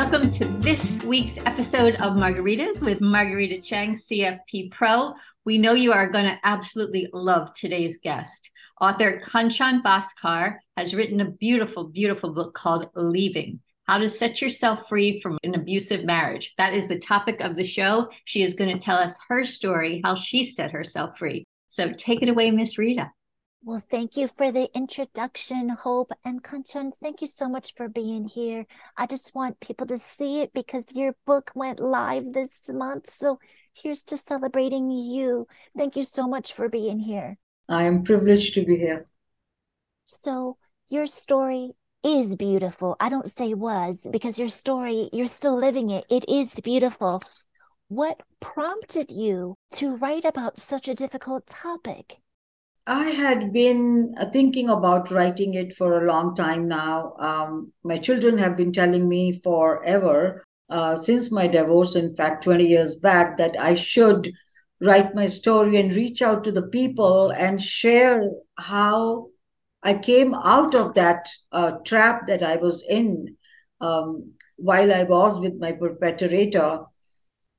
Welcome to this week's episode of Margaritas with Marguerita Cheng, CFP Pro. We know you are going to absolutely love today's guest. Author Kanchan Bhaskar has written a beautiful, beautiful book called Leaving How to Set Yourself Free from an Abusive Marriage. That is the topic of the show. She is going to tell us her story, how she set herself free. So take it away, Miss Rita. Well, thank you for the introduction, Hope. And Kanchan, thank you so much for being here. I just want people to see it because your book went live this month. So here's to celebrating you. Thank you so much for being here. I am privileged to be here. So, your story is beautiful. I don't say was because your story, you're still living it. It is beautiful. What prompted you to write about such a difficult topic? I had been uh, thinking about writing it for a long time now. Um, my children have been telling me forever, uh, since my divorce, in fact, 20 years back, that I should write my story and reach out to the people and share how I came out of that uh, trap that I was in um, while I was with my perpetrator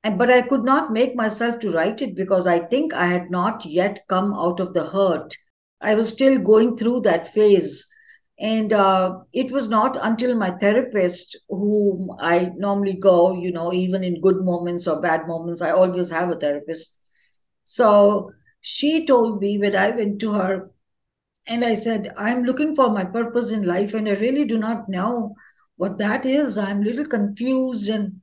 and but i could not make myself to write it because i think i had not yet come out of the hurt. I was still going through that phase. And uh, it was not until my therapist whom i normally go you know even in good moments or bad moments i always have a therapist. So she told me when i went to her and i said i'm looking for my purpose in life and i really do not know what that is. I'm a little confused and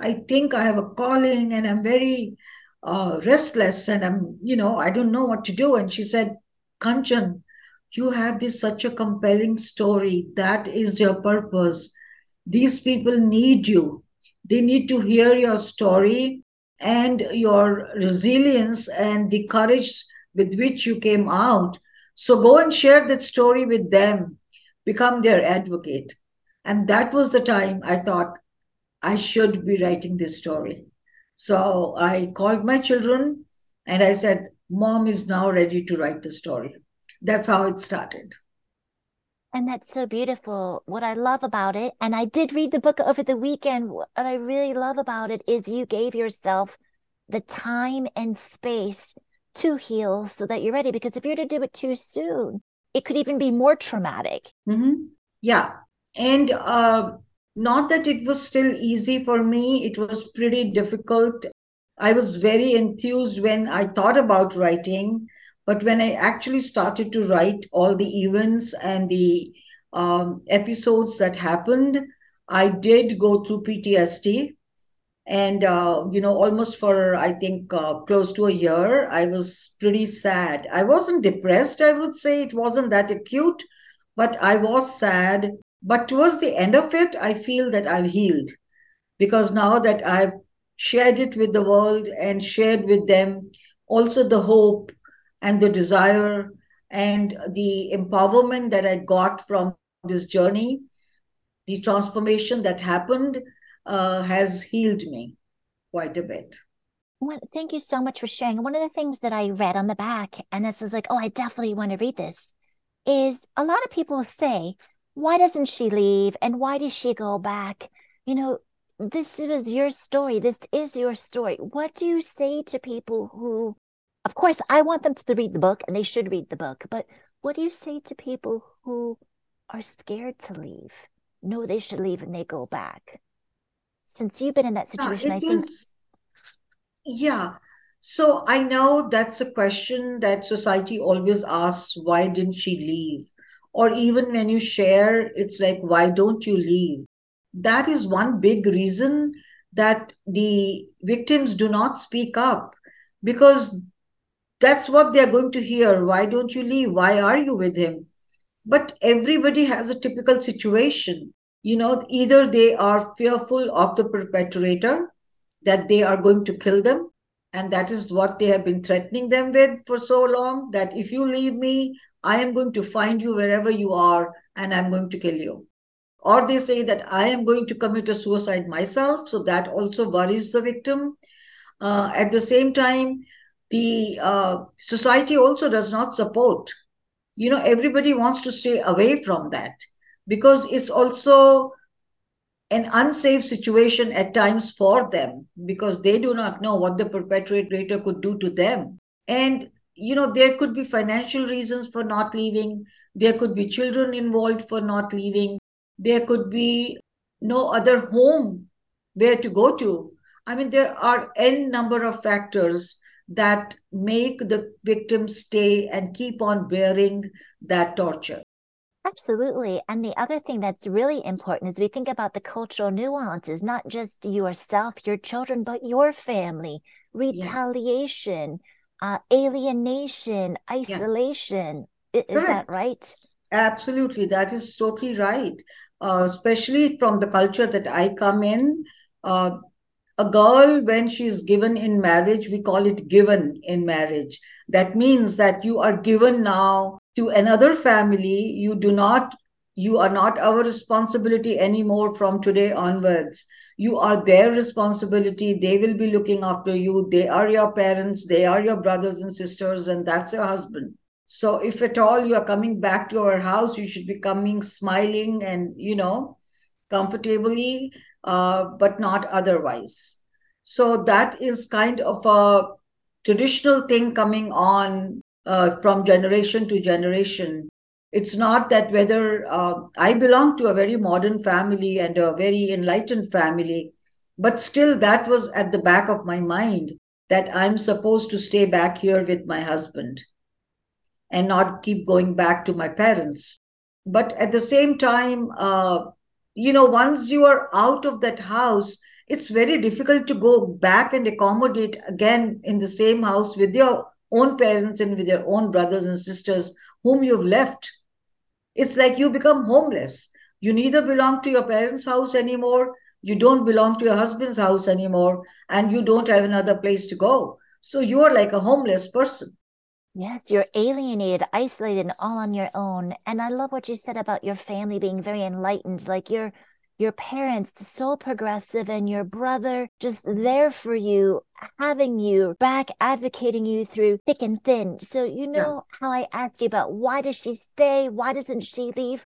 I think I have a calling and I'm very uh, restless and I'm, you know, I don't know what to do. And she said, Kanchan, you have this such a compelling story. That is your purpose. These people need you. They need to hear your story and your resilience and the courage with which you came out. So go and share that story with them, become their advocate. And that was the time I thought, I should be writing this story. So I called my children and I said, Mom is now ready to write the story. That's how it started. And that's so beautiful. What I love about it, and I did read the book over the weekend. What I really love about it is you gave yourself the time and space to heal so that you're ready. Because if you're to do it too soon, it could even be more traumatic. Mm-hmm. Yeah. And uh, not that it was still easy for me, it was pretty difficult. I was very enthused when I thought about writing, but when I actually started to write all the events and the um, episodes that happened, I did go through PTSD. And, uh, you know, almost for, I think, uh, close to a year, I was pretty sad. I wasn't depressed, I would say. It wasn't that acute, but I was sad but towards the end of it, I feel that I've healed because now that I've shared it with the world and shared with them also the hope and the desire and the empowerment that I got from this journey, the transformation that happened uh, has healed me quite a bit. Well, thank you so much for sharing. One of the things that I read on the back, and this is like, oh, I definitely want to read this, is a lot of people say, why doesn't she leave? And why does she go back? You know this was your story. This is your story. What do you say to people who of course i want them to read the book and they should read the book but what do you say to people who are scared to leave? Know they should leave and they go back. Since you've been in that situation i think is, yeah. So i know that's a question that society always asks why didn't she leave or even when you share it's like why don't you leave? That is one big reason that the victims do not speak up. Because that's what they're going to hear. Why don't you leave? Why are you with him? But everybody has a typical situation. You know either they are fearful of the perpetrator that they are going to kill them and that is what they have been threatening them with for so long that if you leave me I am going to find you wherever you are and I'm going to kill you. Or they say that I am going to commit a suicide myself. So that also worries the victim. Uh, at the same time, the uh, society also does not support. You know, everybody wants to stay away from that because it's also an unsafe situation at times for them because they do not know what the perpetrator could do to them. And, you know, there could be financial reasons for not leaving, there could be children involved for not leaving, there could be no other home where to go to. I mean, there are n number of factors that make the victim stay and keep on bearing that torture. Absolutely. And the other thing that's really important is we think about the cultural nuances, not just yourself, your children, but your family, retaliation, yes. Uh, alienation, isolation. Yes. Is, that right? Absolutely. That is totally right. Uh, especially from the culture that I come in. Uh, a girl, when she is given in marriage, we call it given in marriage. That means that you are given now to another family you do not you are not our responsibility anymore from today onwards you are their responsibility. They will be looking after you. They are your parents. They are your brothers and sisters and that's your husband. So if at all you are coming back to our house you should be coming smiling and you know comfortably uh, but not otherwise. So that is kind of a traditional thing coming on uh, from generation to generation. It's not that whether uh, I belong to a very modern family and a very enlightened family, but still that was at the back of my mind that I'm supposed to stay back here with my husband and not keep going back to my parents. But at the same time, uh, you know, once you are out of that house, it's very difficult to go back and accommodate again in the same house with your own parents and with your own brothers and sisters whom you've left. It's like you become homeless. You neither belong to your parents' house anymore, you don't belong to your husband's house anymore, and you don't have another place to go. So you are like a homeless person. Yes, you're alienated, isolated, and all on your own. And I love what you said about your family being very enlightened. Like you're your parents so progressive and your brother just there for you, having you back, advocating you through thick and thin. So, you know yeah. how I asked you about why does she stay? Why doesn't she leave?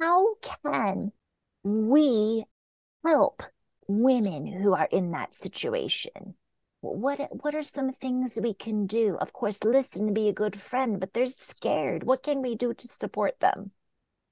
How can we help women who are in that situation? What what are some things we can do? Of course, listen be a good friend, but they're scared. What can we do to support them?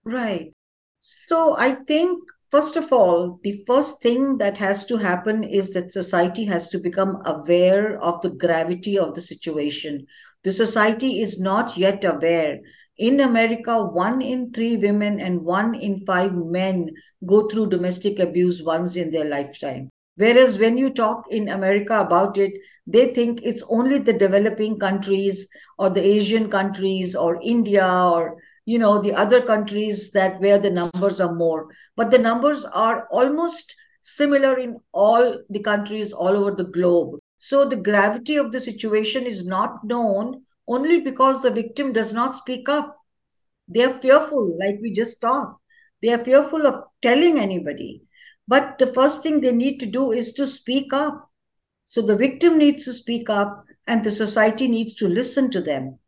Right. So I think First of all, the first thing that has to happen is that society has to become aware of the gravity of the situation. The society is not yet aware. In America, one in three women and one in five men go through domestic abuse once in their lifetime. Whereas when you talk in America about it, they think it's only the developing countries or the Asian countries or India or you know the other countries that where the numbers are more. But the numbers are almost similar in all the countries all over the globe. So the gravity of the situation is not known only because the victim does not speak up. They are fearful like we just talked. They are fearful of telling anybody. But the first thing they need to do is to speak up. So the victim needs to speak up and the society needs to listen to them.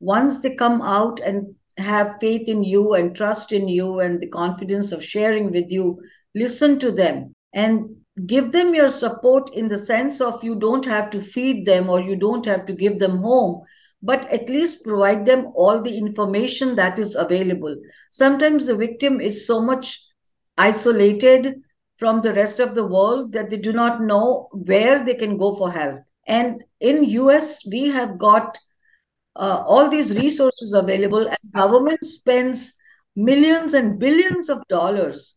Once they come out and have faith in you and trust in you and the confidence of sharing with you, listen to them and give them your support in the sense of you don't have to feed them or you don't have to give them home but at least provide them all the information that is available. Sometimes the victim is so much isolated from the rest of the world that they do not know where they can go for help. And in us we have got uh, all these resources available and government spends millions and billions of dollars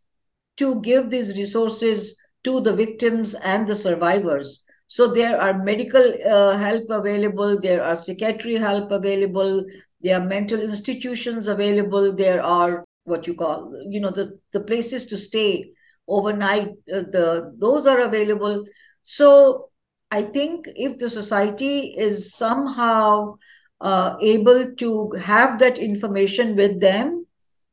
to give these resources to the victims and the survivors. So there are medical uh, help available there are psychiatry help available there are mental institutions available there are what you call you know the, the places to stay overnight uh, the those are available. So i think if the society is somehow uh, able to have that information with them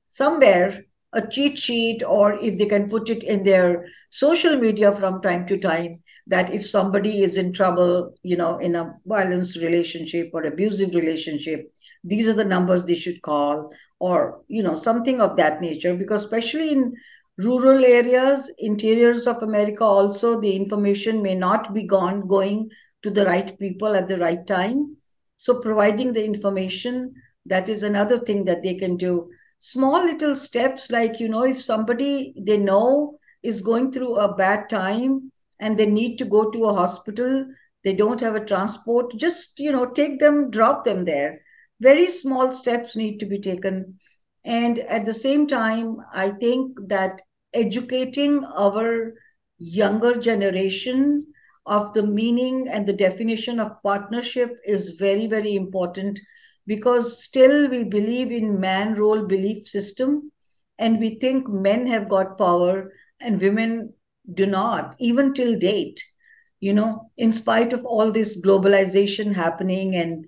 somewhere a cheat sheet or if they can put it in their social media from time to time that if somebody is in trouble you know in a violence relationship or abusive relationship these are the numbers they should call or you know something of that nature because especially in rural areas, interiors of America, also the information may not be gone going to the right people at the right time. So providing the information, that is another thing that they can do. Small little steps like, you know, if somebody they know is going through a bad time and they need to go to a hospital, they don't have a transport, just, you know, take them, drop them there. Very small steps need to be taken. And at the same time, I think that educating our younger generation of the meaning and the definition of partnership is very very important because still we believe in man role belief system and we think men have got power and women do not even till date you know in spite of all this globalization happening and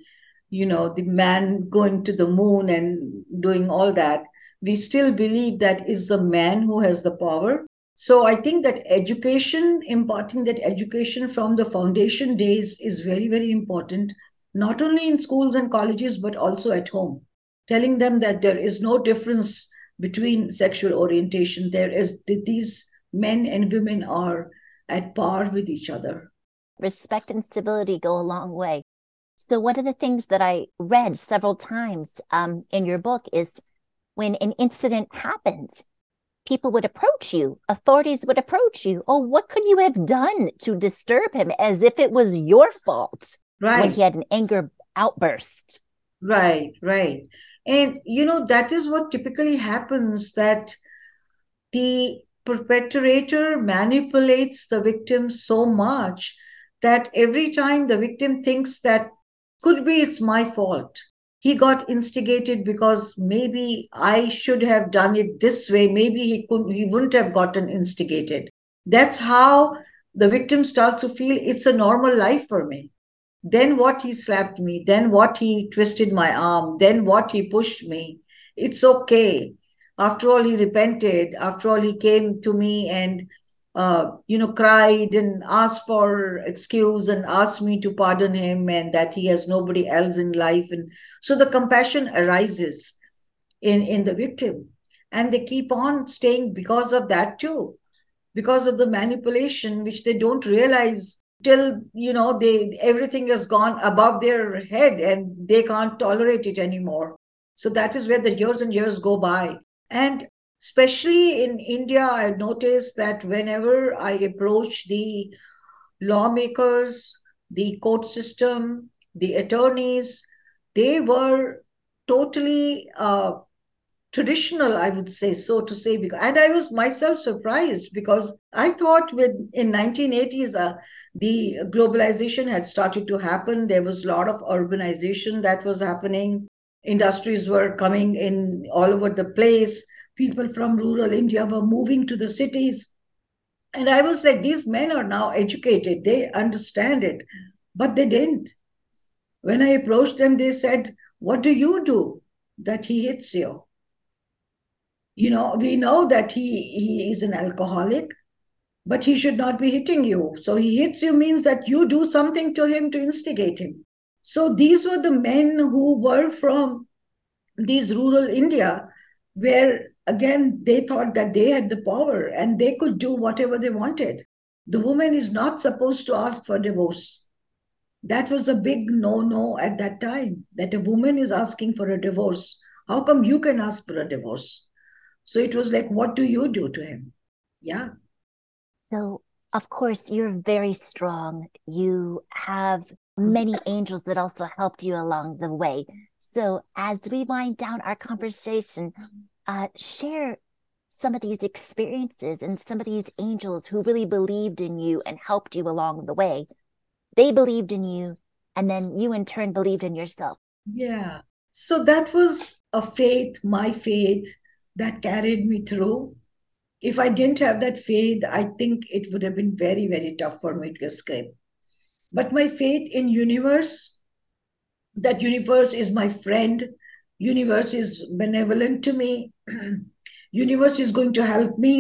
you know the man going to the moon and doing all that we still believe that is the man who has the power. So I think that education, imparting that education from the foundation days is very, very important, not only in schools and colleges, but also at home. Telling them that there is no difference between sexual orientation. There is that these men and women are at par with each other. Respect and stability go a long way. So, one of the things that I read several times um, in your book is when an incident happened, people would approach you, authorities would approach you. Oh, what could you have done to disturb him as if it was your fault right. when he had an anger outburst? Right, right. And, you know, that is what typically happens that the perpetrator manipulates the victim so much that every time the victim thinks that could be it's my fault he got instigated because maybe I should have done it this way. Maybe he could he wouldn't have gotten instigated. That's how the victim starts to feel it's a normal life for me. Then what he slapped me, then what he twisted my arm, then what he pushed me. It's okay. After all, he repented. After all, he came to me and uh, you know, cried and asked for excuse and asked me to pardon him and that he has nobody else in life. And so the compassion arises in, in the victim. And they keep on staying because of that too, because of the manipulation, which they don't realize till you know they everything has gone above their head and they can't tolerate it anymore so that is where the years and years go by and especially in India, I've noticed that whenever I approach the lawmakers, the court system, the attorneys, they were totally uh, traditional, I would say, so to say. Because, And I was myself surprised because I thought with in 1980s, uh, the globalization had started to happen. There was a lot of urbanization that was happening. Industries were coming in all over the place people from rural India were moving to the cities. And I was like, these men are now educated, they understand it, but they didn't. When I approached them, they said, What do you do that he hits you? You know, we know that he, he is an alcoholic, but he should not be hitting you. So he hits you means that you do something to him to instigate him. So these were the men who were from these rural India where again they thought that they had the power and they could do whatever they wanted. The woman is not supposed to ask for divorce. That was a big no no at that time that a woman is asking for a divorce. How come you can ask for a divorce? So it was like, what do you do to him? Yeah. So, of course, you're very strong. You have many angels that also helped you along the way. So, as we wind down our conversation, uh, share some of these experiences and some of these angels who really believed in you and helped you along the way. They believed in you, and then you in turn believed in yourself. Yeah. So that was a faith, my faith, that carried me through. If I didn't have that faith, I think it would have been very, very tough for me to escape. But my faith in universe, that universe is my friend, universe is benevolent to me universe is going to help me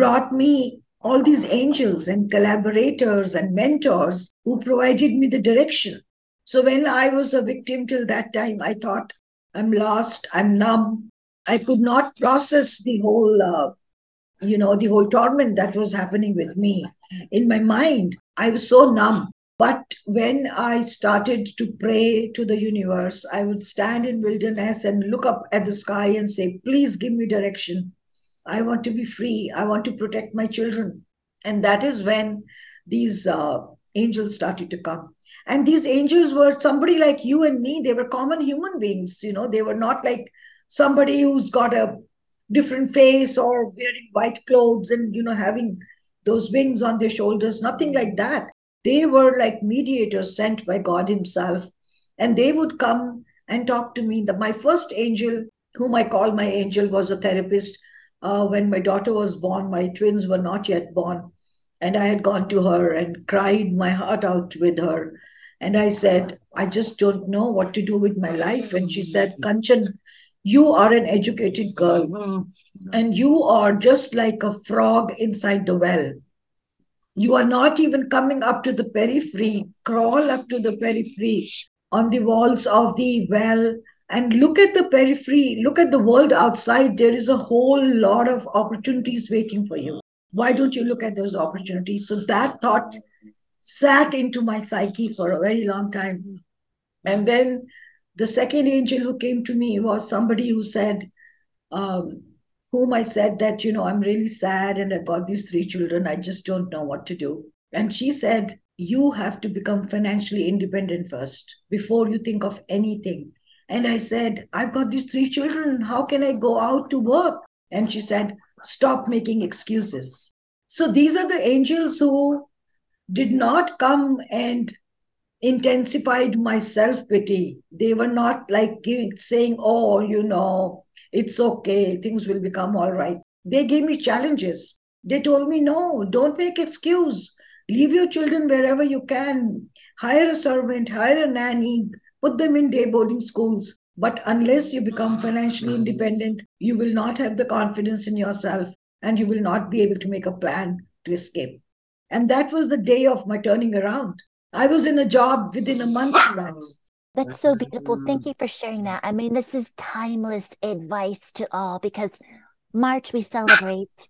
brought me all these angels and collaborators and mentors who provided me the direction so when i was a victim till that time i thought i'm lost i'm numb i could not process the whole uh, you know, the whole torment that was happening with me in my mind. I was so numb. But when I started to pray to the universe, I would stand in wilderness and look up at the sky and say, please give me direction. I want to be free. I want to protect my children. And that is when these uh, angels started to come. And these angels were somebody like you and me. They were common human beings. You know, they were not like somebody who's got a different face or wearing white clothes and, you know, having those wings on their shoulders. Nothing like that. They were like mediators sent by God Himself. And they would come and talk to me. The, my first angel, whom I call my angel, was a therapist. Uh, when my daughter was born, my twins were not yet born. And I had gone to her and cried my heart out with her. And I said, I just don't know what to do with my life. And she said, Kanchan, you are an educated girl and you are just like a frog inside the well. You are not even coming up to the periphery, crawl up to the periphery on the walls of the well and look at the periphery, look at the world outside. There is a whole lot of opportunities waiting for you. Why don't you look at those opportunities? So that thought sat into my psyche for a very long time. And then the second angel who came to me was somebody who said, um, whom I said that, you know, I'm really sad and I've got these three children. I just don't know what to do. And she said, You have to become financially independent first before you think of anything. And I said, I've got these three children. How can I go out to work? And she said, Stop making excuses. So these are the angels who did not come and intensified my self pity. They were not like saying, Oh, you know, it's okay, things will become all right. They gave me challenges. They told me, No, don't make excuse. Leave your children wherever you can. Hire a servant, hire a nanny, put them in day boarding schools. But unless you become financially independent, you will not have the confidence in yourself and you will not be able to make a plan to escape. And that was the day of my turning around. I was in a job within a month of that. That's so beautiful. Thank you for sharing that. I mean, this is timeless advice to all because March we celebrate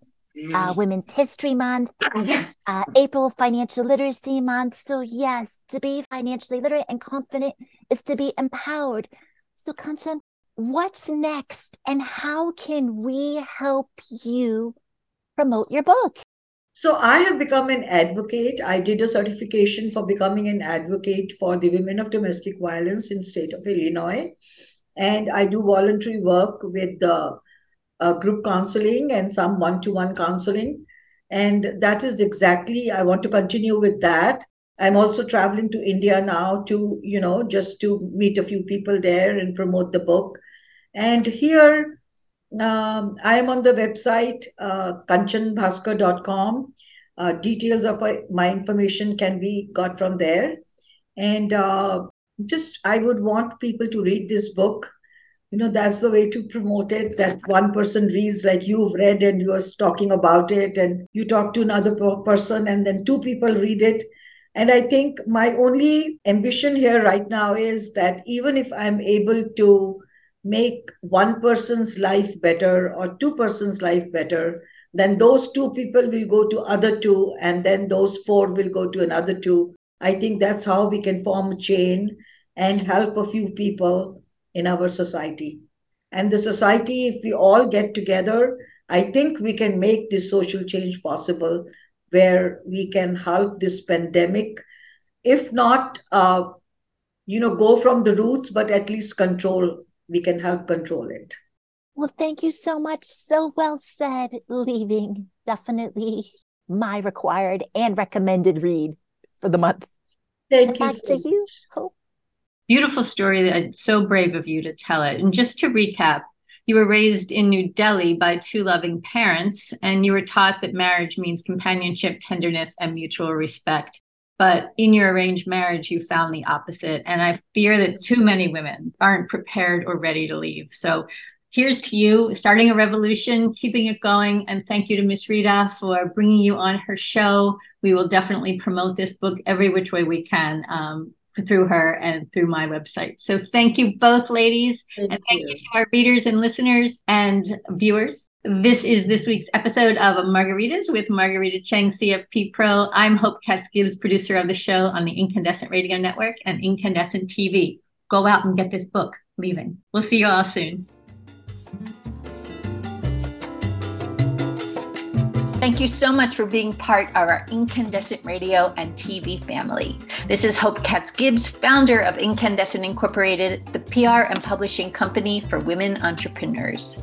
uh, Women's History Month, uh, April Financial Literacy Month. So, yes, to be financially literate and confident is to be empowered. So, Kanchan, what's next and how can we help you promote your book? So I have become an advocate. I did a certification for becoming an advocate for the women of domestic violence in state of Illinois. And I do voluntary work with the uh, group counseling and some one-to-one counseling. And that is exactly, I want to continue with that. I'm also traveling to India now to, you know, just to meet a few people there and promote the book. And here, um, I am on the website uh, kanchanbhaskar.com. Uh, details of uh, my information can be got from there. And uh, just, I would want people to read this book. You know, that's the way to promote it. That one person reads, like you've read and you're talking about it, and you talk to another person, and then two people read it. And I think my only ambition here right now is that even if I'm able to make one person's life better or two persons life better then those two people will go to other two and then those four will go to another two. I think that's how we can form a chain and help a few people in our society. And the society if we all get together i think we can make this social change possible where we can help this pandemic if not uh, you know go from the roots but at least control we can help control it. Well, thank you so much. So well said, leaving. Definitely my required and recommended read for the month. Thank you. Back so to you, Hope. Beautiful story. That so brave of you to tell it. And just to recap, you were raised in New Delhi by two loving parents, and you were taught that marriage means companionship, tenderness, and mutual respect. But in your arranged marriage, you found the opposite. And I fear that too many women aren't prepared or ready to leave. So here's to you starting a revolution, keeping it going. And thank you to Miss Rita for bringing you on her show. We will definitely promote this book every which way we can. Um, through her and through my website. So thank you both, ladies. Thank and thank you. you to our readers and listeners and viewers. This is this week's episode of Margaritas with Marguerita Cheng, CFP Pro. I'm Hope Katz Gibbs, producer of the show on the Incandescent Radio Network and Incandescent TV. Go out and get this book, Leaving. We'll see you all soon. Thank you so much for being part of our Incandescent Radio and TV family. This is Hope Katz Gibbs, founder of Incandescent Incorporated, the PR and publishing company for women entrepreneurs.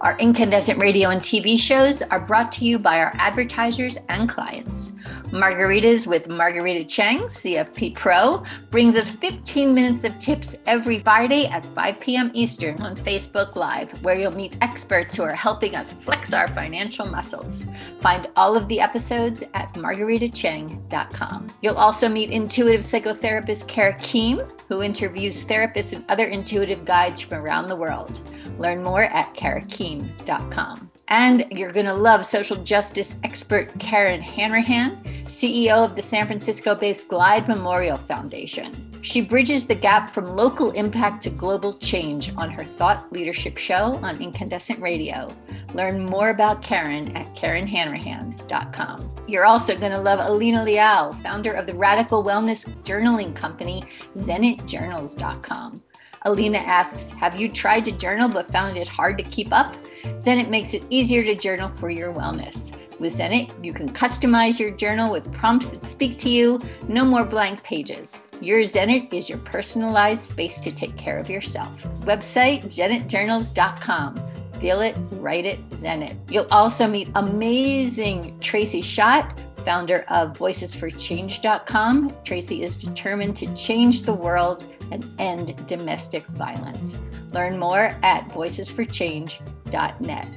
Our incandescent radio and TV shows are brought to you by our advertisers and clients. Margaritas with Marguerita Cheng, CFP Pro, brings us 15 minutes of tips every Friday at 5 p.m. Eastern on Facebook Live, where you'll meet experts who are helping us flex our financial muscles. Find all of the episodes at margueritacheng.com. You'll also meet intuitive psychotherapist Kara Keem, who interviews therapists and other intuitive guides from around the world. Learn more at karakeem.com. And you're going to love social justice expert Karen Hanrahan, CEO of the San Francisco based Glide Memorial Foundation. She bridges the gap from local impact to global change on her thought leadership show on Incandescent Radio. Learn more about Karen at KarenHanrahan.com. You're also going to love Alina Liao, founder of the radical wellness journaling company ZenitJournals.com. Alina asks, Have you tried to journal but found it hard to keep up? Zenit makes it easier to journal for your wellness. With Zenit, you can customize your journal with prompts that speak to you, no more blank pages. Your Zenit is your personalized space to take care of yourself. Website zenitjournals.com. Feel it, write it, Zenit. You'll also meet amazing Tracy Schott, founder of voicesforchange.com. Tracy is determined to change the world and end domestic violence. Learn more at voicesforchange.net.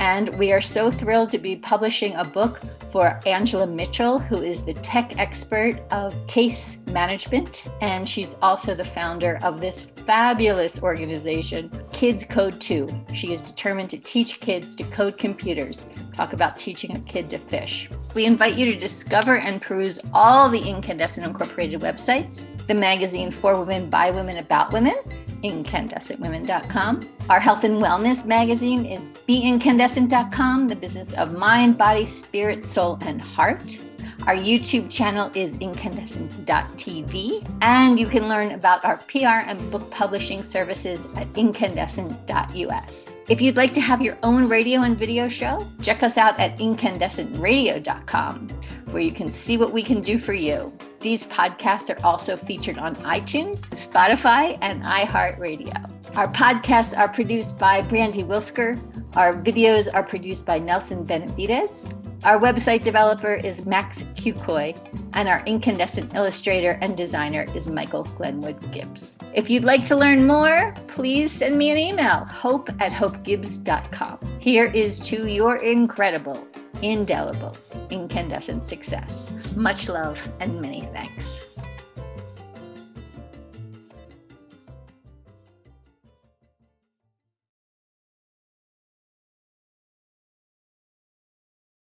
And we are so thrilled to be publishing a book for Angela Mitchell, who is the tech expert of case management. And she's also the founder of this fabulous organization, Kids Code 2. She is determined to teach kids to code computers. Talk about teaching a kid to fish. We invite you to discover and peruse all the Incandescent Incorporated websites, the magazine For Women, by Women, About Women, incandescentwomen.com. Our health and wellness magazine is beincandescent.com, the business of mind, body, spirit, soul, and heart. Our YouTube channel is incandescent.tv, and you can learn about our PR and book publishing services at incandescent.us. If you'd like to have your own radio and video show, check us out at incandescentradio.com, where you can see what we can do for you. These podcasts are also featured on iTunes, Spotify, and iHeartRadio. Our podcasts are produced by Brandy Wilsker. Our videos are produced by Nelson Benavides. Our website developer is Max Kukoy, and our incandescent illustrator and designer is Michael Glenwood Gibbs. If you'd like to learn more, please send me an email, hope at hopegibbs.com. Here is to your incredible, indelible, incandescent success. Much love and many thanks.